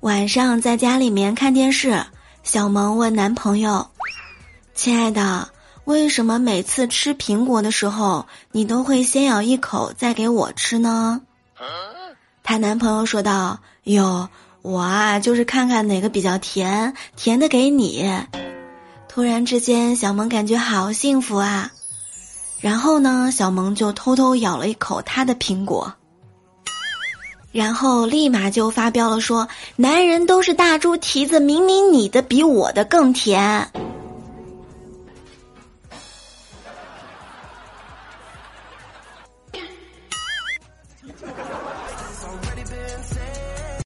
晚上在家里面看电视，小萌问男朋友：“亲爱的，为什么每次吃苹果的时候，你都会先咬一口再给我吃呢？”她男朋友说道：“哟，我啊，就是看看哪个比较甜，甜的给你。”突然之间，小萌感觉好幸福啊！然后呢，小萌就偷偷咬了一口他的苹果。然后立马就发飙了，说：“男人都是大猪蹄子，明明你的比我的更甜。”